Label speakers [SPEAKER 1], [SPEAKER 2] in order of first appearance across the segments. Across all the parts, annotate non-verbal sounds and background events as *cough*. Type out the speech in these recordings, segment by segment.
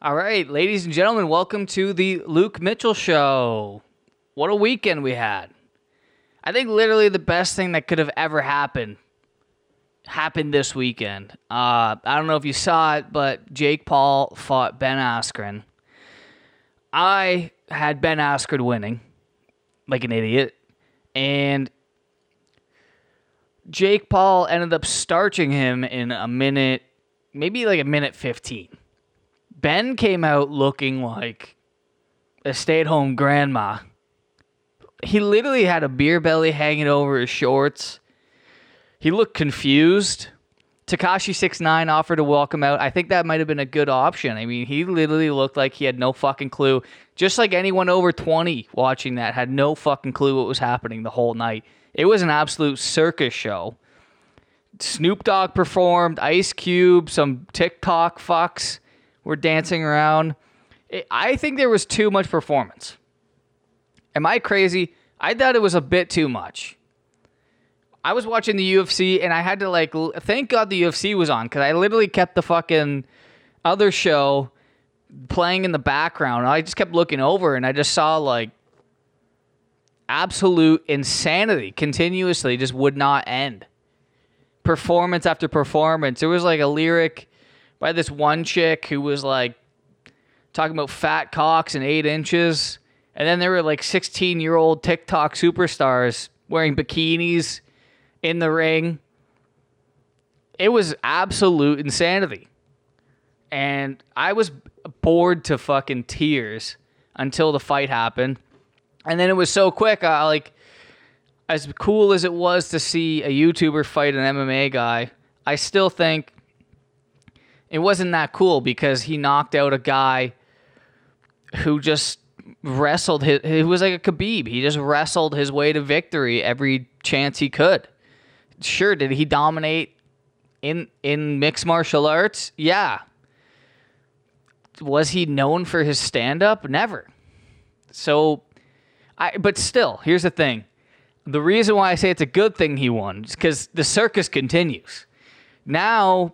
[SPEAKER 1] All right, ladies and gentlemen, welcome to the Luke Mitchell Show. What a weekend we had. I think literally the best thing that could have ever happened happened this weekend. Uh, I don't know if you saw it, but Jake Paul fought Ben Askren. I had Ben Askren winning like an idiot, and Jake Paul ended up starching him in a minute, maybe like a minute 15. Ben came out looking like a stay at home grandma. He literally had a beer belly hanging over his shorts. He looked confused. Tekashi Six Nine offered to walk him out. I think that might have been a good option. I mean, he literally looked like he had no fucking clue. Just like anyone over 20 watching that had no fucking clue what was happening the whole night. It was an absolute circus show. Snoop Dogg performed, Ice Cube, some TikTok fucks were dancing around. I think there was too much performance. Am I crazy? I thought it was a bit too much. I was watching the UFC and I had to like thank God the UFC was on because I literally kept the fucking other show playing in the background. I just kept looking over and I just saw like absolute insanity continuously just would not end. Performance after performance. It was like a lyric by this one chick who was like talking about fat cocks and eight inches. And then there were like 16 year old TikTok superstars wearing bikinis in the ring. It was absolute insanity. And I was bored to fucking tears until the fight happened. And then it was so quick. I like, as cool as it was to see a YouTuber fight an MMA guy, I still think it wasn't that cool because he knocked out a guy who just wrestled his he was like a Khabib. He just wrestled his way to victory every chance he could. Sure, did he dominate in in mixed martial arts? Yeah. Was he known for his stand up? Never. So I but still, here's the thing. The reason why I say it's a good thing he won is because the circus continues. Now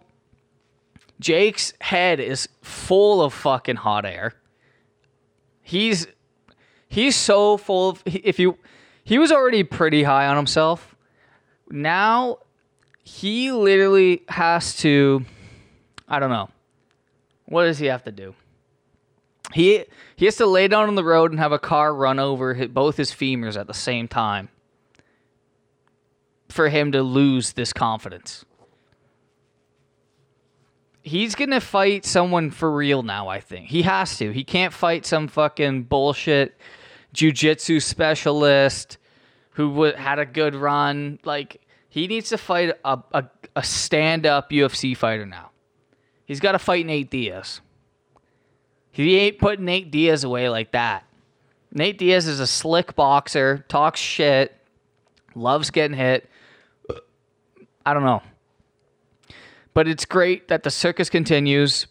[SPEAKER 1] Jake's head is full of fucking hot air. He's he's so full of if you he was already pretty high on himself. Now he literally has to I don't know. What does he have to do? He he has to lay down on the road and have a car run over both his femurs at the same time for him to lose this confidence he's gonna fight someone for real now. I think he has to. He can't fight some fucking bullshit jujitsu specialist who w- had a good run. Like he needs to fight a a, a stand up UFC fighter now. He's got to fight Nate Diaz. He ain't putting Nate Diaz away like that. Nate Diaz is a slick boxer, talks shit, loves getting hit. I don't know. But it's great that the circus continues.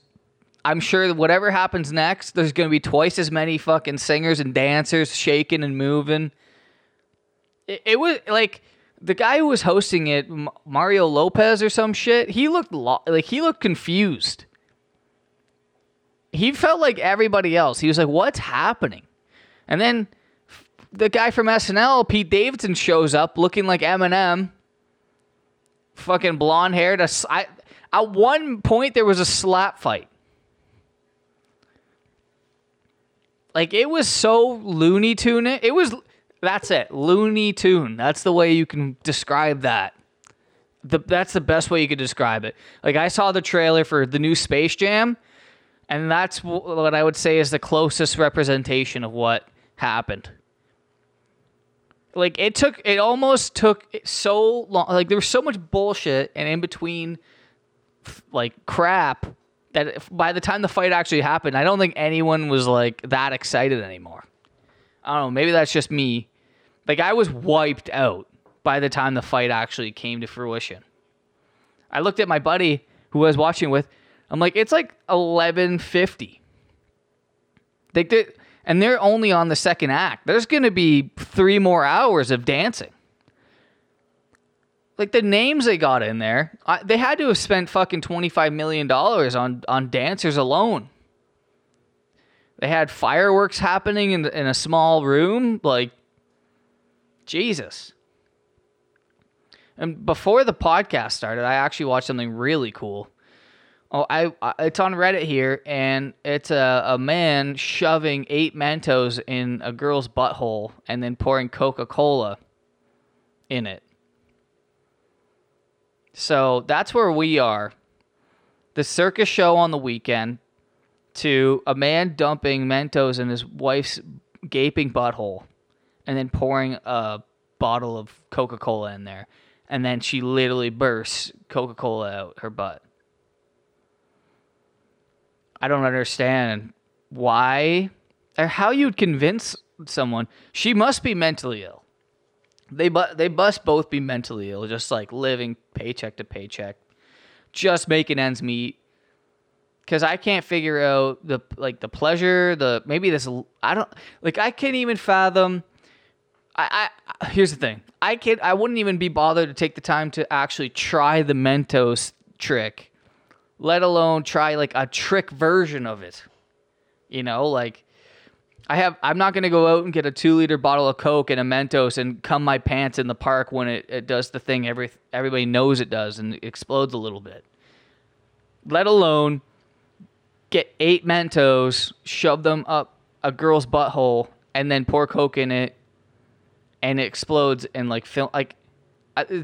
[SPEAKER 1] I'm sure whatever happens next, there's going to be twice as many fucking singers and dancers shaking and moving. It, it was like the guy who was hosting it, Mario Lopez or some shit. He looked lo- like he looked confused. He felt like everybody else. He was like, "What's happening?" And then the guy from SNL, Pete Davidson, shows up looking like Eminem, fucking blonde haired. At one point, there was a slap fight. Like it was so Looney Tune. It was. That's it. Looney Tune. That's the way you can describe that. The, that's the best way you could describe it. Like I saw the trailer for the new Space Jam, and that's what I would say is the closest representation of what happened. Like it took, it almost took so long. Like there was so much bullshit, and in between like crap that by the time the fight actually happened, I don't think anyone was like that excited anymore. I don't know. Maybe that's just me. Like I was wiped out by the time the fight actually came to fruition. I looked at my buddy who I was watching with. I'm like, it's like 11:50. They did, and they're only on the second act. There's gonna be three more hours of dancing like the names they got in there, I, they had to have spent fucking twenty five million dollars on on dancers alone. They had fireworks happening in in a small room. Like Jesus. And before the podcast started, I actually watched something really cool. Oh, I, I it's on Reddit here, and it's a, a man shoving eight Mentos in a girl's butthole and then pouring Coca Cola in it. So that's where we are. The circus show on the weekend to a man dumping Mentos in his wife's gaping butthole and then pouring a bottle of Coca Cola in there. And then she literally bursts Coca Cola out her butt. I don't understand why or how you'd convince someone she must be mentally ill. They but they must both be mentally ill, just like living paycheck to paycheck, just making ends meet. Cause I can't figure out the like the pleasure, the maybe this I don't like I can't even fathom. I, I here's the thing I can't I wouldn't even be bothered to take the time to actually try the Mentos trick, let alone try like a trick version of it. You know, like I have. I'm not gonna go out and get a two liter bottle of Coke and a Mentos and cum my pants in the park when it, it does the thing every everybody knows it does and explodes a little bit. Let alone get eight Mentos, shove them up a girl's butthole, and then pour Coke in it, and it explodes and like film like.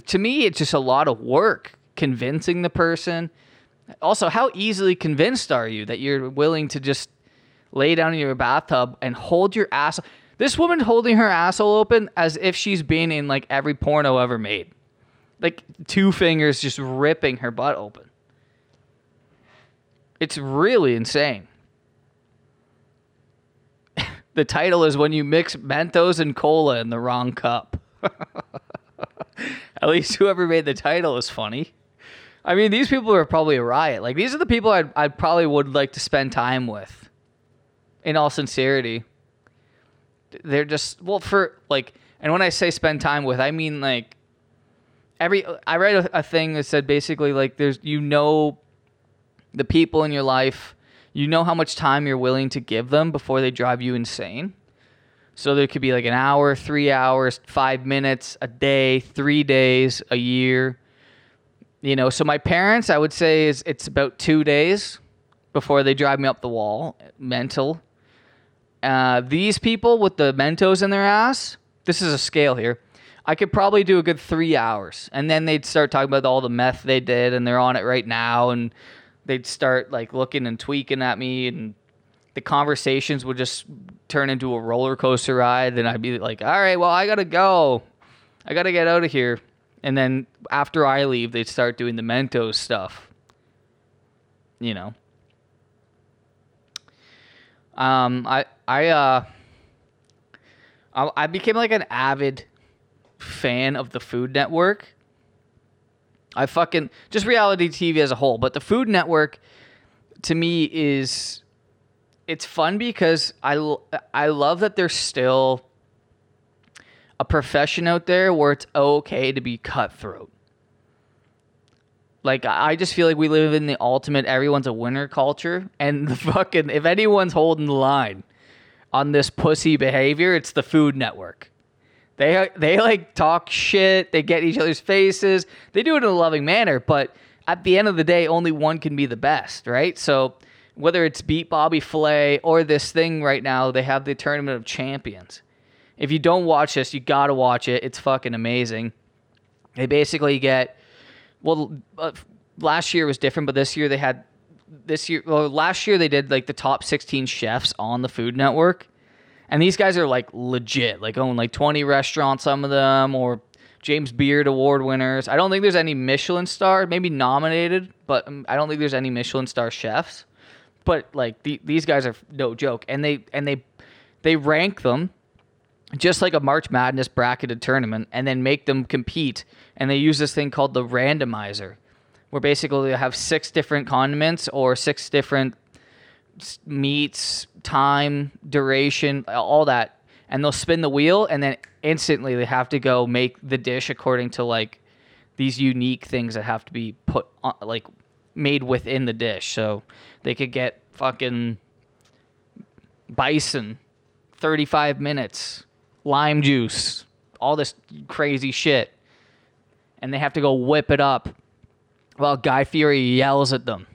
[SPEAKER 1] To me, it's just a lot of work convincing the person. Also, how easily convinced are you that you're willing to just lay down in your bathtub and hold your ass. This woman holding her asshole open as if she's been in like every porno ever made. Like two fingers just ripping her butt open. It's really insane. *laughs* the title is When You Mix Mentos and Cola in the Wrong Cup. *laughs* At least whoever made the title is funny. I mean, these people are probably a riot. Like, these are the people I'd, I probably would like to spend time with in all sincerity. They're just well for like, and when I say spend time with, I mean like every. I read a, a thing that said basically like there's you know the people in your life, you know how much time you're willing to give them before they drive you insane. So there could be like an hour, three hours, five minutes, a day, three days, a year. You know, so my parents, I would say, is it's about two days before they drive me up the wall, mental. Uh, these people with the Mentos in their ass, this is a scale here. I could probably do a good three hours, and then they'd start talking about all the meth they did, and they're on it right now, and they'd start like looking and tweaking at me, and the conversations would just turn into a roller coaster ride, and I'd be like, "All right, well, I gotta go, I gotta get out of here," and then after I leave, they'd start doing the Mentos stuff, you know. Um, I I uh, I, I became like an avid fan of the Food Network. I fucking just reality TV as a whole, but the Food Network to me is it's fun because I I love that there's still a profession out there where it's okay to be cutthroat. Like I just feel like we live in the ultimate everyone's a winner culture, and the fucking if anyone's holding the line on this pussy behavior, it's the Food Network. They they like talk shit, they get each other's faces, they do it in a loving manner, but at the end of the day, only one can be the best, right? So whether it's beat Bobby Flay or this thing right now, they have the Tournament of Champions. If you don't watch this, you gotta watch it. It's fucking amazing. They basically get well, uh, last year was different, but this year they had this year. Well, last year they did like the top 16 chefs on the Food Network, and these guys are like legit, like own like 20 restaurants, some of them, or James Beard Award winners. I don't think there's any Michelin star, maybe nominated, but um, I don't think there's any Michelin star chefs. But like the, these guys are no joke, and they and they they rank them just like a March Madness bracketed tournament, and then make them compete. And they use this thing called the randomizer, where basically they have six different condiments or six different meats, time, duration, all that. And they'll spin the wheel, and then instantly they have to go make the dish according to like these unique things that have to be put on, like made within the dish. So they could get fucking bison, 35 minutes, lime juice, all this crazy shit. And they have to go whip it up while Guy Fieri yells at them.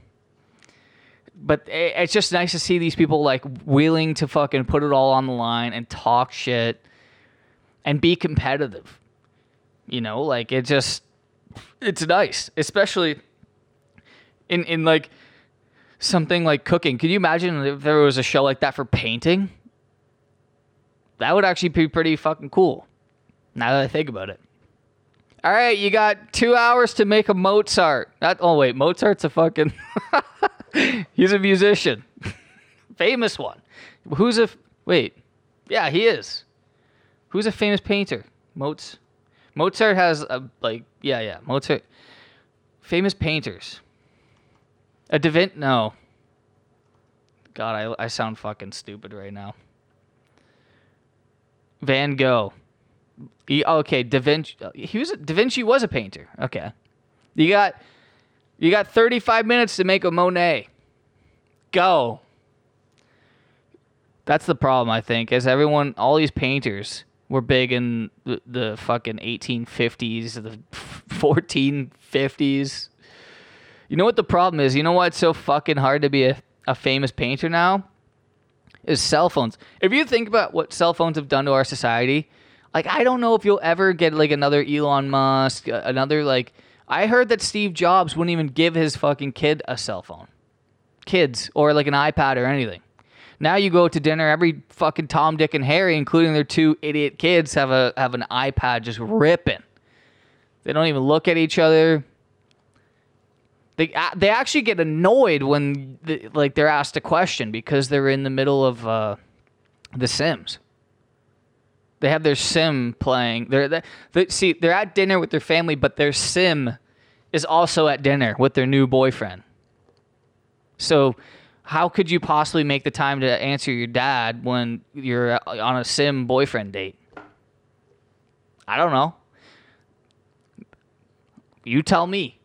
[SPEAKER 1] But it's just nice to see these people like willing to fucking put it all on the line and talk shit and be competitive. You know, like it just it's nice, especially in in like something like cooking. Can you imagine if there was a show like that for painting? That would actually be pretty fucking cool. Now that I think about it. All right, you got two hours to make a Mozart. That oh wait, Mozart's a fucking. *laughs* he's a musician, *laughs* famous one. Who's a wait? Yeah, he is. Who's a famous painter? Mozart. Mozart has a like yeah yeah Mozart. Famous painters. A Da Vinci? No. God, I, I sound fucking stupid right now. Van Gogh. He, oh, okay, Da Vinci. Uh, he was Da Vinci was a painter. Okay, you got you got 35 minutes to make a Monet. Go. That's the problem, I think, is everyone, all these painters were big in the, the fucking 1850s, the *laughs* 1450s. You know what the problem is? You know why it's so fucking hard to be a, a famous painter now? Is cell phones. If you think about what cell phones have done to our society, like I don't know if you'll ever get like another Elon Musk, another like I heard that Steve Jobs wouldn't even give his fucking kid a cell phone. Kids or like an iPad or anything. Now you go to dinner, every fucking Tom, Dick, and Harry, including their two idiot kids, have a have an iPad just ripping. They don't even look at each other. They they actually get annoyed when the, like they're asked a question because they're in the middle of uh, the Sims. They have their sim playing. They're they, they, see they're at dinner with their family, but their sim is also at dinner with their new boyfriend. So, how could you possibly make the time to answer your dad when you're on a sim boyfriend date? I don't know. You tell me.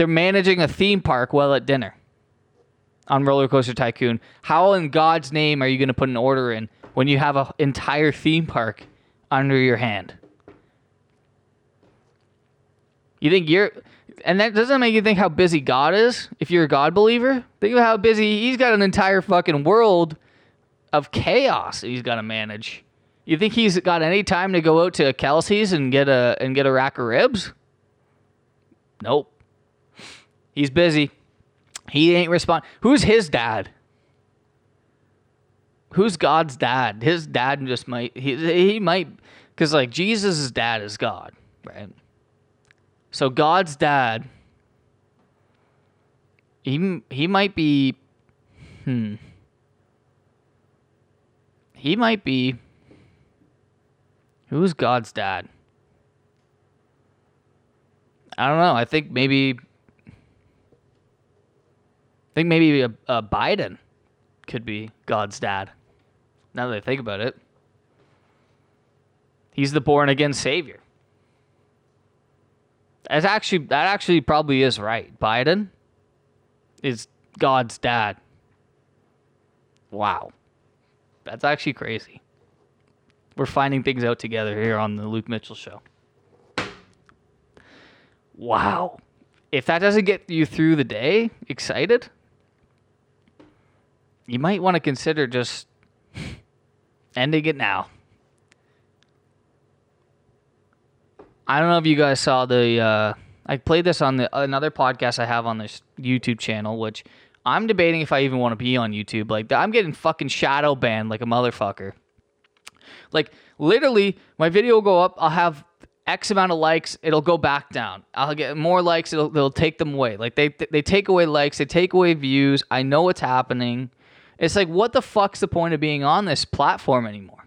[SPEAKER 1] They're managing a theme park while at dinner on Roller Coaster Tycoon. How in God's name are you going to put an order in when you have an entire theme park under your hand? You think you're, and that doesn't make you think how busy God is if you're a God believer. Think of how busy He's got an entire fucking world of chaos He's got to manage. You think He's got any time to go out to Kelsey's and get a and get a rack of ribs? Nope. He's busy. He ain't respond. Who's his dad? Who's God's dad? His dad just might he he might because like Jesus' dad is God, right? So God's dad. He he might be, hmm. He might be. Who's God's dad? I don't know. I think maybe think maybe a, a Biden could be God's dad. Now that I think about it, he's the born again savior. That's actually that actually probably is right. Biden is God's dad. Wow. That's actually crazy. We're finding things out together here on the Luke Mitchell show. Wow. If that doesn't get you through the day excited, you might want to consider just ending it now. I don't know if you guys saw the. Uh, I played this on the another podcast I have on this YouTube channel, which I'm debating if I even want to be on YouTube. Like I'm getting fucking shadow banned like a motherfucker. Like literally, my video will go up. I'll have X amount of likes. It'll go back down. I'll get more likes. It'll they'll take them away. Like they they take away likes. They take away views. I know what's happening. It's like, what the fuck's the point of being on this platform anymore?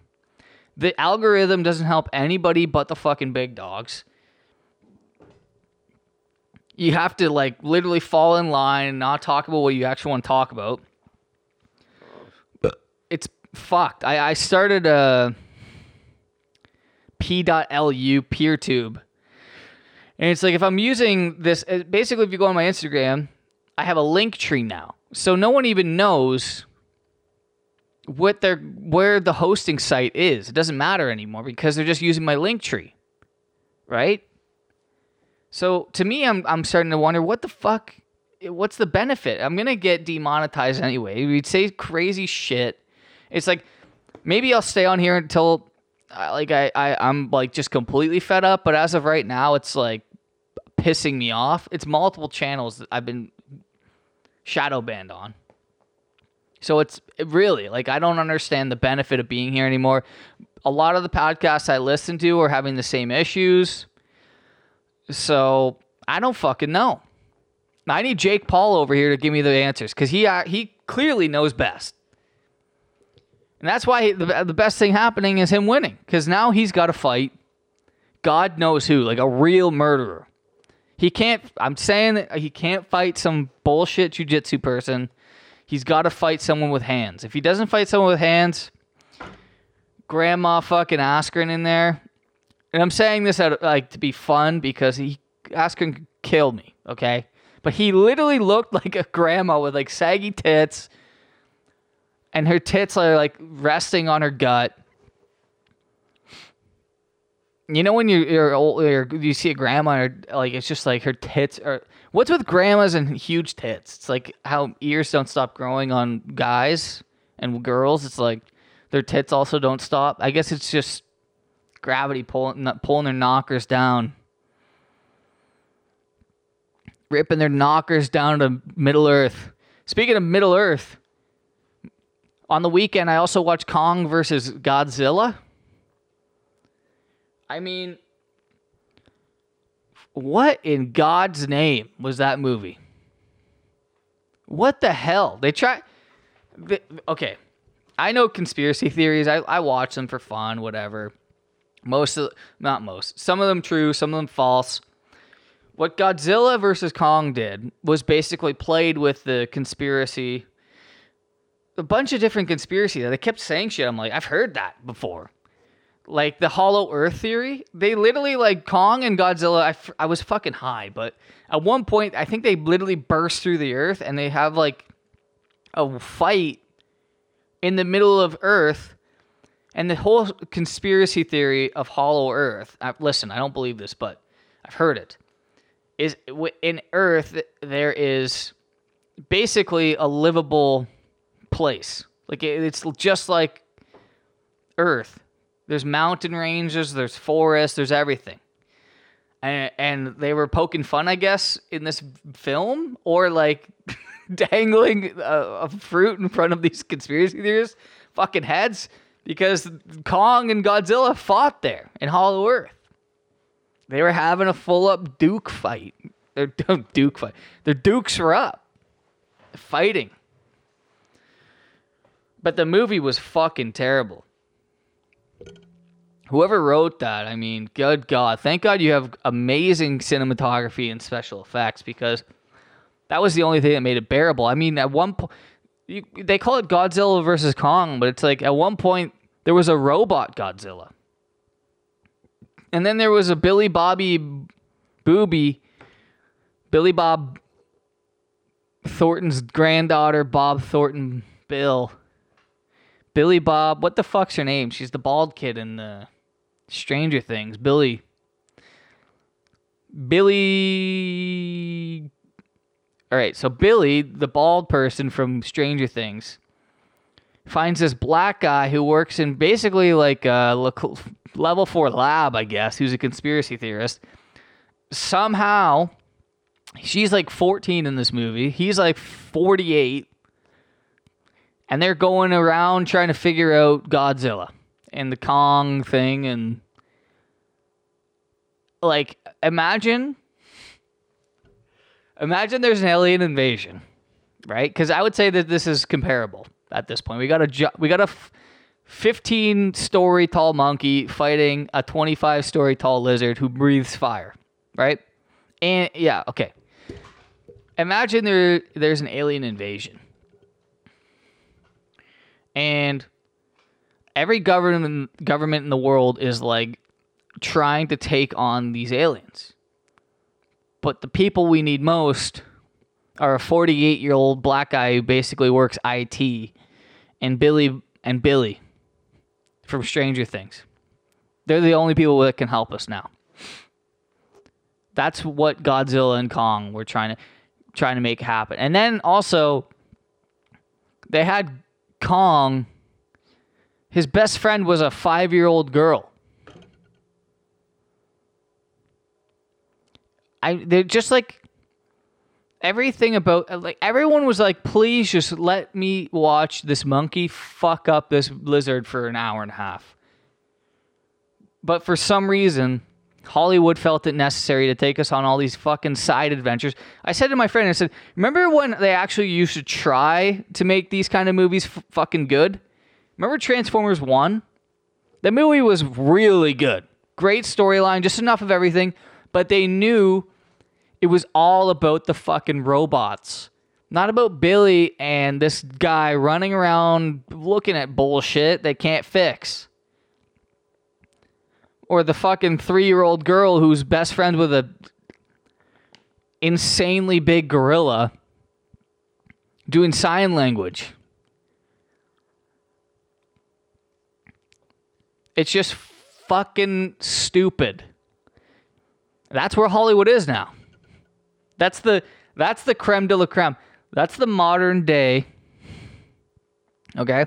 [SPEAKER 1] The algorithm doesn't help anybody but the fucking big dogs. You have to like literally fall in line and not talk about what you actually want to talk about. It's fucked. I, I started uh, a p.lu peertube. And it's like if I'm using this, uh, basically, if you go on my Instagram, I have a link tree now. So no one even knows what their where the hosting site is. It doesn't matter anymore because they're just using my link tree. Right? So to me I'm I'm starting to wonder what the fuck what's the benefit? I'm going to get demonetized anyway. We'd say crazy shit. It's like maybe I'll stay on here until like I, I I'm like just completely fed up, but as of right now it's like pissing me off. It's multiple channels that I've been shadow banned on. So it's it really like I don't understand the benefit of being here anymore. A lot of the podcasts I listen to are having the same issues. So I don't fucking know. I need Jake Paul over here to give me the answers because he uh, he clearly knows best. And that's why the, the best thing happening is him winning because now he's got to fight God knows who, like a real murderer. He can't, I'm saying that he can't fight some bullshit jujitsu person. He's got to fight someone with hands. If he doesn't fight someone with hands, Grandma fucking Askren in there. And I'm saying this out of, like to be fun because he Askren killed me, okay? But he literally looked *laughs* like a grandma with like saggy tits and her tits are like resting on her gut. You know when you're, you're old, you see a grandma, or, like it's just like her tits are. What's with grandmas and huge tits? It's like how ears don't stop growing on guys and girls. It's like their tits also don't stop. I guess it's just gravity pulling pulling their knockers down, ripping their knockers down to Middle Earth. Speaking of Middle Earth, on the weekend, I also watched Kong versus Godzilla. I mean, what in God's name was that movie? What the hell? They try. Okay, I know conspiracy theories. I, I watch them for fun, whatever. Most of, not most, some of them true, some of them false. What Godzilla versus Kong did was basically played with the conspiracy a bunch of different conspiracies. They kept saying shit. I'm like, I've heard that before. Like the Hollow Earth theory. They literally like Kong and Godzilla. I, f- I was fucking high, but at one point, I think they literally burst through the earth and they have like a fight in the middle of Earth. And the whole conspiracy theory of Hollow Earth. I, listen, I don't believe this, but I've heard it. Is in Earth there is basically a livable place. Like it's just like Earth. There's mountain ranges, there's forests, there's everything. And, and they were poking fun, I guess, in this film, or like *laughs* dangling a, a fruit in front of these conspiracy theorists' fucking heads, because Kong and Godzilla fought there in Hollow Earth. They were having a full up Duke fight. Their *laughs* Duke fight. Their Dukes were up, fighting. But the movie was fucking terrible. Whoever wrote that, I mean, good God. Thank God you have amazing cinematography and special effects because that was the only thing that made it bearable. I mean, at one point, they call it Godzilla versus Kong, but it's like at one point there was a robot Godzilla. And then there was a Billy Bobby Booby, Billy Bob Thornton's granddaughter, Bob Thornton Bill Billy Bob. What the fuck's her name? She's the bald kid in the Stranger Things. Billy. Billy. All right, so Billy, the bald person from Stranger Things, finds this black guy who works in basically like a level four lab, I guess, who's a conspiracy theorist. Somehow, she's like 14 in this movie. He's like 48 and they're going around trying to figure out Godzilla and the Kong thing and like imagine imagine there's an alien invasion, right? Cuz I would say that this is comparable at this point. We got a we got a 15 story tall monkey fighting a 25 story tall lizard who breathes fire, right? And yeah, okay. Imagine there there's an alien invasion and every government government in the world is like trying to take on these aliens. But the people we need most are a 48 year old black guy who basically works IT and Billy and Billy from Stranger Things. They're the only people that can help us now. That's what Godzilla and Kong were trying to trying to make happen. And then also they had Kong his best friend was a 5-year-old girl. I they're just like everything about like everyone was like please just let me watch this monkey fuck up this lizard for an hour and a half. But for some reason Hollywood felt it necessary to take us on all these fucking side adventures. I said to my friend, I said, "Remember when they actually used to try to make these kind of movies f- fucking good? Remember Transformers 1? The movie was really good. Great storyline, just enough of everything, but they knew it was all about the fucking robots. Not about Billy and this guy running around looking at bullshit they can't fix or the fucking three year old girl who's best friends with a insanely big gorilla doing sign language. It's just fucking stupid. That's where Hollywood is now. That's the that's the creme de la creme. That's the modern day. Okay?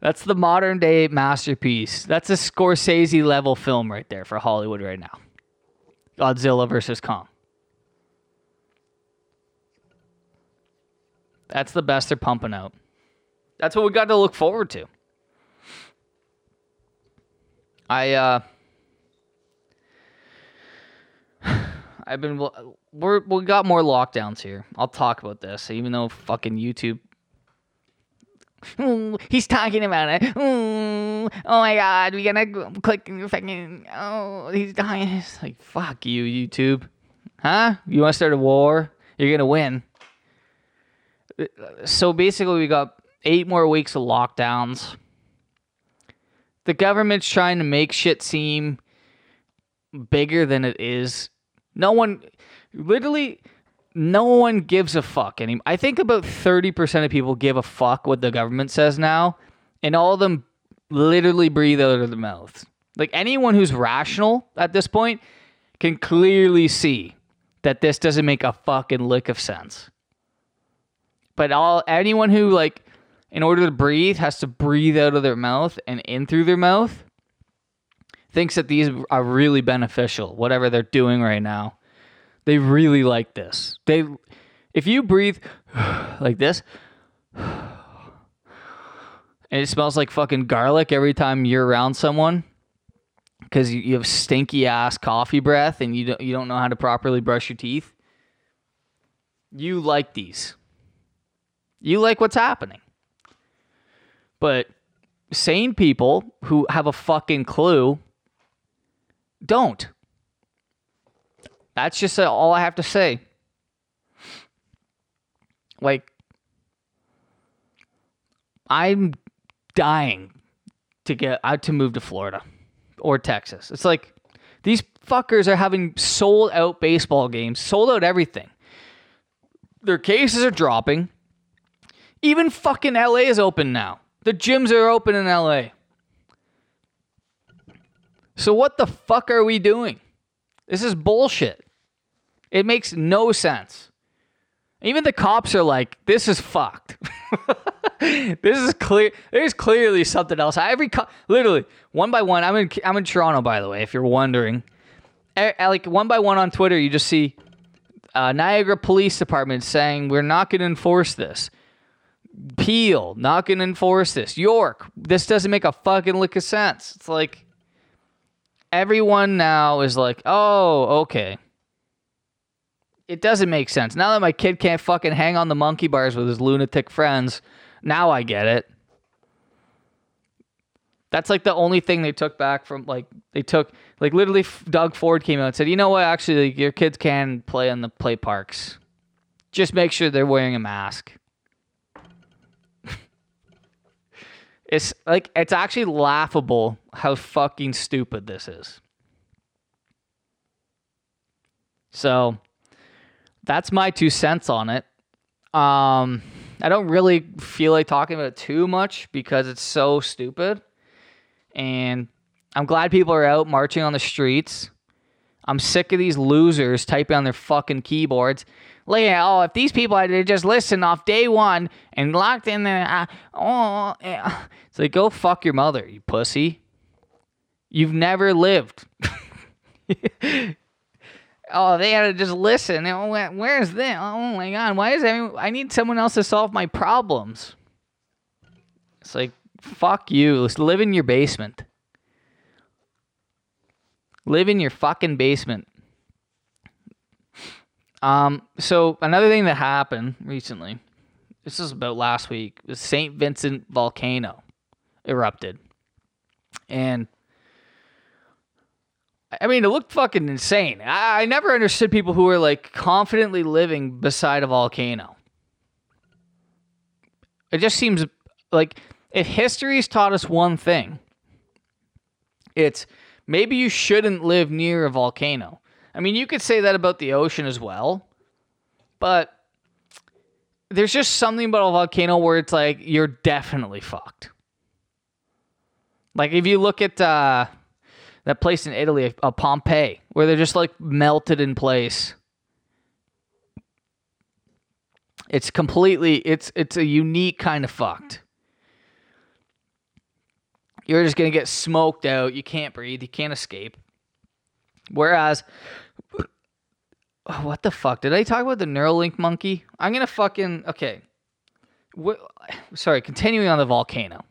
[SPEAKER 1] That's the modern day masterpiece. That's a Scorsese level film right there for Hollywood right now. Godzilla versus Kong. That's the best they're pumping out. That's what we got to look forward to. I uh *sighs* I've been we're we got more lockdowns here. I'll talk about this even though fucking YouTube Ooh, *laughs* he's talking about it. Ooh, *laughs* oh my god, we gotta click fucking. Oh, he's dying. It's like fuck you, YouTube. Huh? You want to start a war? You're gonna win. So basically, we got eight more weeks of lockdowns. The government's trying to make shit seem bigger than it is. No one, literally no one gives a fuck anymore. I think about 30% of people give a fuck what the government says now, and all of them literally breathe out of their mouths. Like anyone who's rational at this point can clearly see that this doesn't make a fucking lick of sense. But all anyone who like in order to breathe has to breathe out of their mouth and in through their mouth thinks that these are really beneficial whatever they're doing right now they really like this. They if you breathe *sighs* like this *sighs* and it smells like fucking garlic every time you're around someone because you have stinky ass coffee breath and you don't, you don't know how to properly brush your teeth. You like these. You like what's happening. But sane people who have a fucking clue don't. That's just uh, all I have to say. Like, I'm dying to get out to move to Florida or Texas. It's like these fuckers are having sold out baseball games, sold out everything. Their cases are dropping. Even fucking LA is open now. The gyms are open in LA. So what the fuck are we doing? This is bullshit. It makes no sense. Even the cops are like, "This is fucked. *laughs* this is clear. There's clearly something else." Every co- literally one by one. I'm in I'm in Toronto, by the way, if you're wondering. Like one by one on Twitter, you just see uh, Niagara Police Department saying we're not going to enforce this. Peel, not going to enforce this. York, this doesn't make a fucking lick of sense. It's like everyone now is like, oh, okay it doesn't make sense. Now that my kid can't fucking hang on the monkey bars with his lunatic friends, now I get it. That's like the only thing they took back from like they took like literally Doug Ford came out and said, "You know what? Actually, your kids can play in the play parks. Just make sure they're wearing a mask." It's like it's actually laughable how fucking stupid this is. So, that's my two cents on it. Um, I don't really feel like talking about it too much because it's so stupid. And I'm glad people are out marching on the streets. I'm sick of these losers typing on their fucking keyboards. Like, oh, if these people had just listened off day one and locked in there, uh, oh, yeah. it's like, go fuck your mother, you pussy. You've never lived. *laughs* oh, they had to just listen. Where's this? Oh my god, why is everyone, I need someone else to solve my problems? It's like, fuck you. Let's live in your basement. Live in your fucking basement. Um, so another thing that happened recently, this is about last week, the St. Vincent volcano erupted. And I mean, it looked fucking insane. I, I never understood people who were like confidently living beside a volcano. It just seems like if history's taught us one thing, it's maybe you shouldn't live near a volcano. I mean, you could say that about the ocean as well, but there's just something about a volcano where it's like you're definitely fucked. Like if you look at uh, that place in Italy, uh, Pompeii, where they're just like melted in place. It's completely it's it's a unique kind of fucked. You're just gonna get smoked out. You can't breathe. You can't escape. Whereas, Oh, what the fuck did I talk about the Neuralink monkey? I'm gonna fucking okay. What, sorry, continuing on the volcano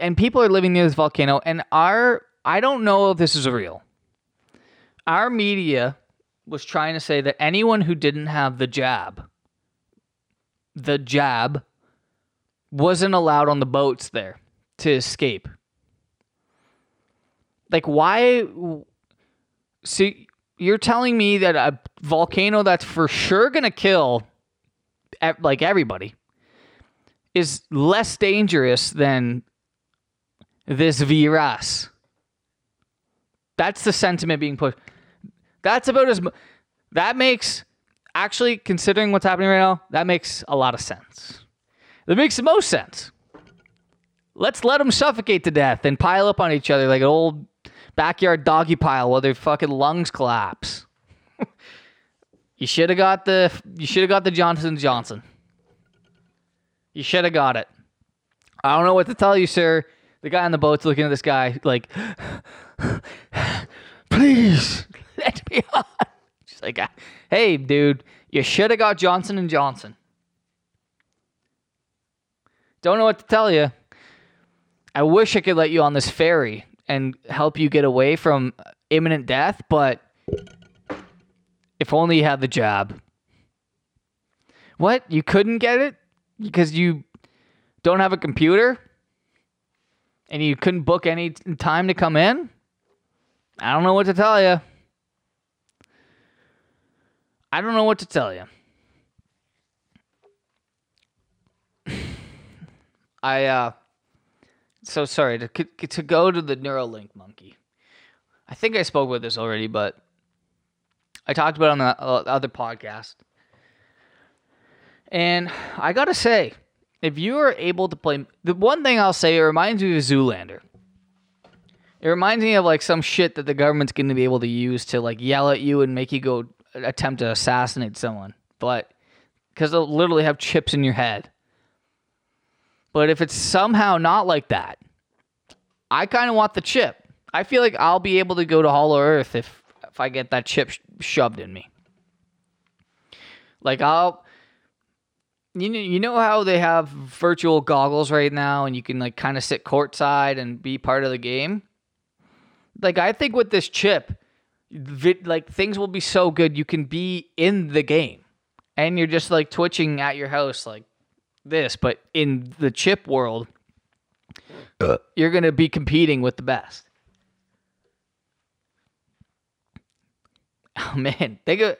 [SPEAKER 1] and people are living near this volcano and our I don't know if this is real. Our media was trying to say that anyone who didn't have the jab the jab wasn't allowed on the boats there to escape. Like why see you're telling me that a volcano that's for sure to kill like everybody is less dangerous than this virus. That's the sentiment being pushed. That's about as that makes actually considering what's happening right now, that makes a lot of sense. That makes the most sense. Let's let them suffocate to death and pile up on each other like an old backyard doggy pile while their fucking lungs collapse. *laughs* you should have got the you should have got the Johnson Johnson. You should have got it. I don't know what to tell you, sir. The guy on the boat's looking at this guy like, *sighs* please *laughs* let me on. She's like, hey, dude, you should have got Johnson and Johnson. Don't know what to tell you. I wish I could let you on this ferry and help you get away from imminent death, but if only you had the job. What? You couldn't get it because you don't have a computer? and you couldn't book any time to come in, I don't know what to tell you. I don't know what to tell you. *sighs* I uh so sorry to to go to the Neuralink monkey. I think I spoke with this already, but I talked about it on the uh, other podcast. And I got to say, if you are able to play the one thing I'll say, it reminds me of Zoolander. It reminds me of like some shit that the government's going to be able to use to like yell at you and make you go attempt to assassinate someone. But because they'll literally have chips in your head. But if it's somehow not like that, I kind of want the chip. I feel like I'll be able to go to Hollow Earth if if I get that chip sh- shoved in me. Like I'll you know, you know how they have virtual goggles right now, and you can like kind of sit courtside and be part of the game. Like I think with this chip, like things will be so good, you can be in the game, and you're just like twitching at your house like this, but in the chip world, uh. you're gonna be competing with the best. Oh man, think of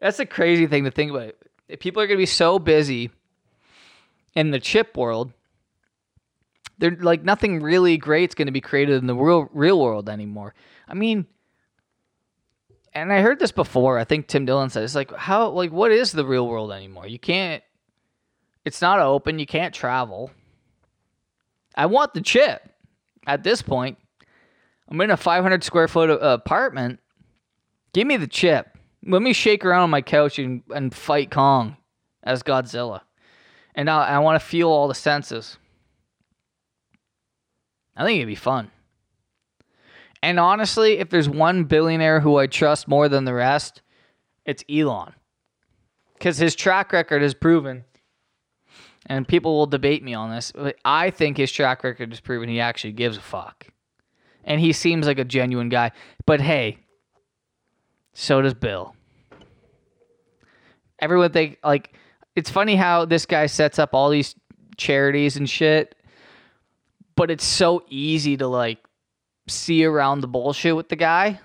[SPEAKER 1] that's a crazy thing to think about people are going to be so busy in the chip world. They're like nothing really great's going to be created in the real real world anymore. I mean, and I heard this before. I think Tim Dillon said it's like how like what is the real world anymore? You can't. It's not open. You can't travel. I want the chip. At this point, I'm in a 500 square foot apartment. Give me the chip. Let me shake around on my couch and, and fight Kong as Godzilla. And I, I want to feel all the senses. I think it'd be fun. And honestly, if there's one billionaire who I trust more than the rest, it's Elon. Because his track record has proven, and people will debate me on this, but I think his track record has proven he actually gives a fuck. And he seems like a genuine guy. But hey, so does Bill. Everyone think like it's funny how this guy sets up all these charities and shit, but it's so easy to like see around the bullshit with the guy.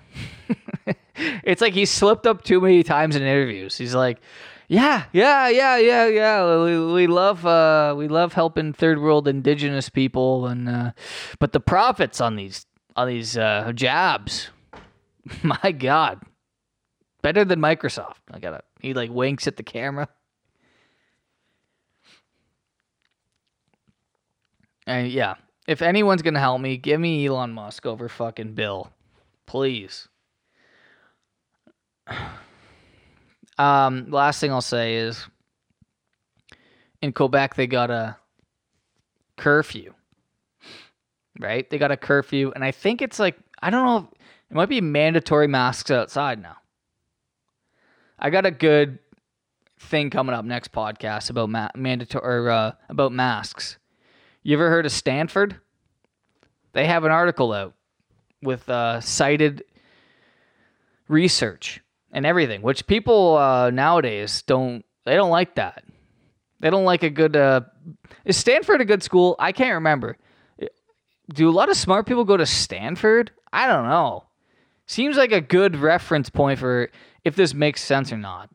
[SPEAKER 1] *laughs* it's like he slipped up too many times in interviews. He's like, "Yeah, yeah, yeah, yeah, yeah. We, we love uh, we love helping third world indigenous people, and uh, but the profits on these on these uh, jabs, *laughs* my God, better than Microsoft. I gotta. He like winks at the camera. And yeah, if anyone's gonna help me, give me Elon Musk over fucking Bill, please. *sighs* *sighs* *sighs* Um, last thing I'll say is, in Quebec they got a curfew, right? They got a curfew, and I think it's like I don't know, it might be mandatory masks outside now. I got a good thing coming up next podcast about ma- mandatory or uh, about masks. You ever heard of Stanford? They have an article out with uh, cited research and everything, which people uh, nowadays don't. They don't like that. They don't like a good. Uh, is Stanford a good school? I can't remember. Do a lot of smart people go to Stanford? I don't know. Seems like a good reference point for if this makes sense or not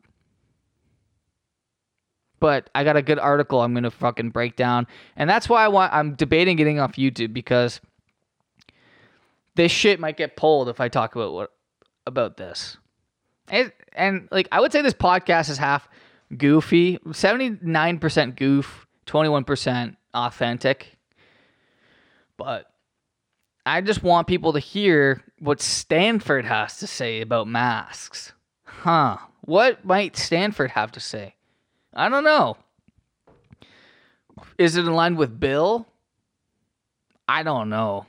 [SPEAKER 1] but I got a good article I'm gonna fucking break down, and that's why I want. I'm debating getting off YouTube because this shit might get pulled if I talk about what about this. And, like I would say this podcast is half goofy, 79% goof, 21% authentic. But I just want people to hear what Stanford has to say about masks. Huh. What might Stanford have to say? I don't know. Is it in line with Bill? I don't know.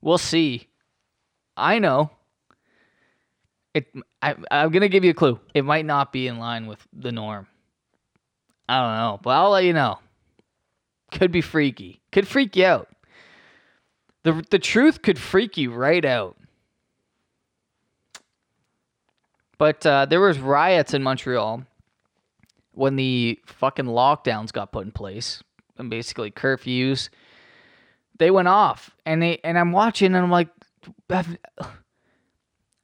[SPEAKER 1] We'll see. I know. It. I, I'm gonna give you a clue. It might not be in line with the norm. I don't know, but I'll let you know. Could be freaky. Could freak you out. The the truth could freak you right out. But uh, there was riots in Montreal when the fucking lockdowns got put in place and basically curfews, they went off. And they and I'm watching and I'm like,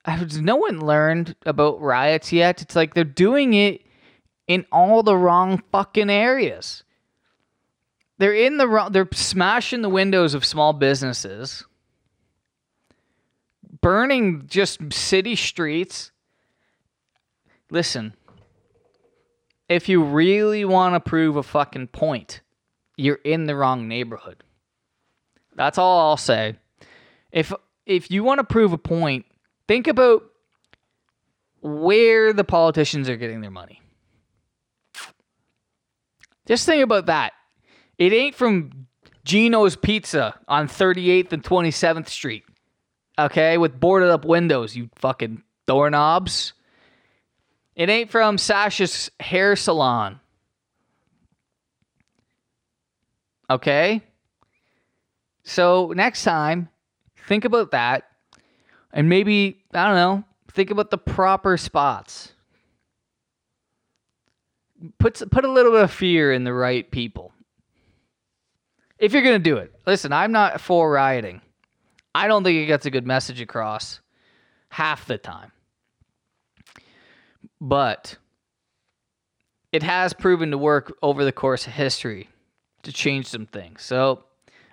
[SPEAKER 1] no one learned about riots yet? It's like they're doing it in all the wrong fucking areas. They're in the wrong. They're smashing the windows of small businesses, burning just city streets. Listen, if you really want to prove a fucking point, you're in the wrong neighborhood. That's all I'll say. If if you want to prove a point, think about where the politicians are getting their money. Just think about that. It ain't from Gino's Pizza on 38th and 27th Street. Okay, with boarded up windows, you fucking doorknobs. It ain't from Sasha's hair salon. Okay? So next time, think about that. And maybe, I don't know, think about the proper spots. Put, put a little bit of fear in the right people. If you're going to do it. Listen, I'm not for rioting. I don't think it gets a good message across half the time but it has proven to work over the course of history to change some things. So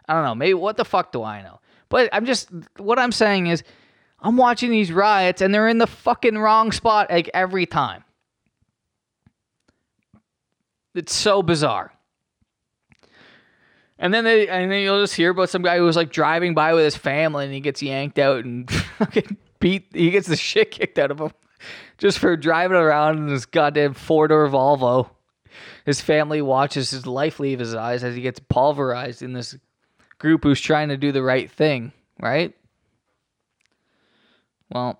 [SPEAKER 1] I don't know. Maybe what the fuck do I know? But I'm just what I'm saying is I'm watching these riots and they're in the fucking wrong spot like every time. It's so bizarre. And then they and then you'll just hear about some guy who was like driving by with his family and he gets yanked out and *laughs* fucking beat he gets the shit kicked out of him just for driving around in this goddamn four door Volvo. His family watches his life leave his eyes as he gets pulverized in this group who's trying to do the right thing, right? Well,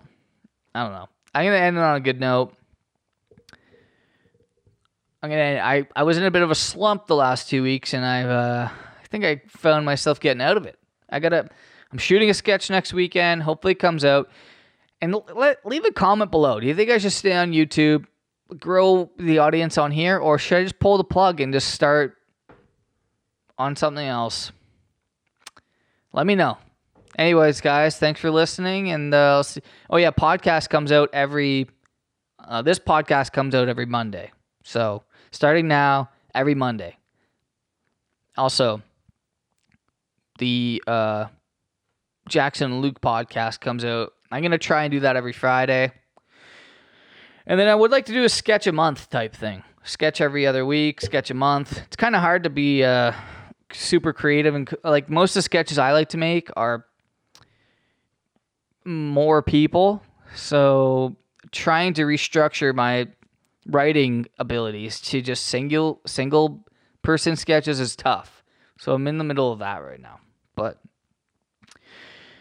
[SPEAKER 1] I don't know. I'm gonna end it on a good note. I'm gonna. I I was in a bit of a slump the last two weeks, and I've. Uh, I think I found myself getting out of it. I gotta. I'm shooting a sketch next weekend. Hopefully, it comes out. And let leave a comment below. Do you think I should stay on YouTube, grow the audience on here, or should I just pull the plug and just start on something else? Let me know. Anyways, guys, thanks for listening. And uh, oh yeah, podcast comes out every. Uh, this podcast comes out every Monday. So starting now, every Monday. Also, the uh, Jackson Luke podcast comes out I'm to try and do that every Friday. And then I would like to do a sketch a month type thing. Sketch every other week, sketch a month. It's kind of hard to be uh, super creative and like most of the sketches I like to make are more people. So trying to restructure my writing abilities to just single single person sketches is tough. So I'm in the middle of that right now. But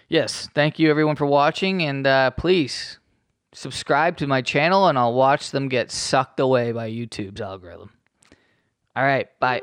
[SPEAKER 1] yes, thank you everyone for watching, and uh, please subscribe to my channel, and I'll watch them get sucked away by YouTube's algorithm. All right, bye.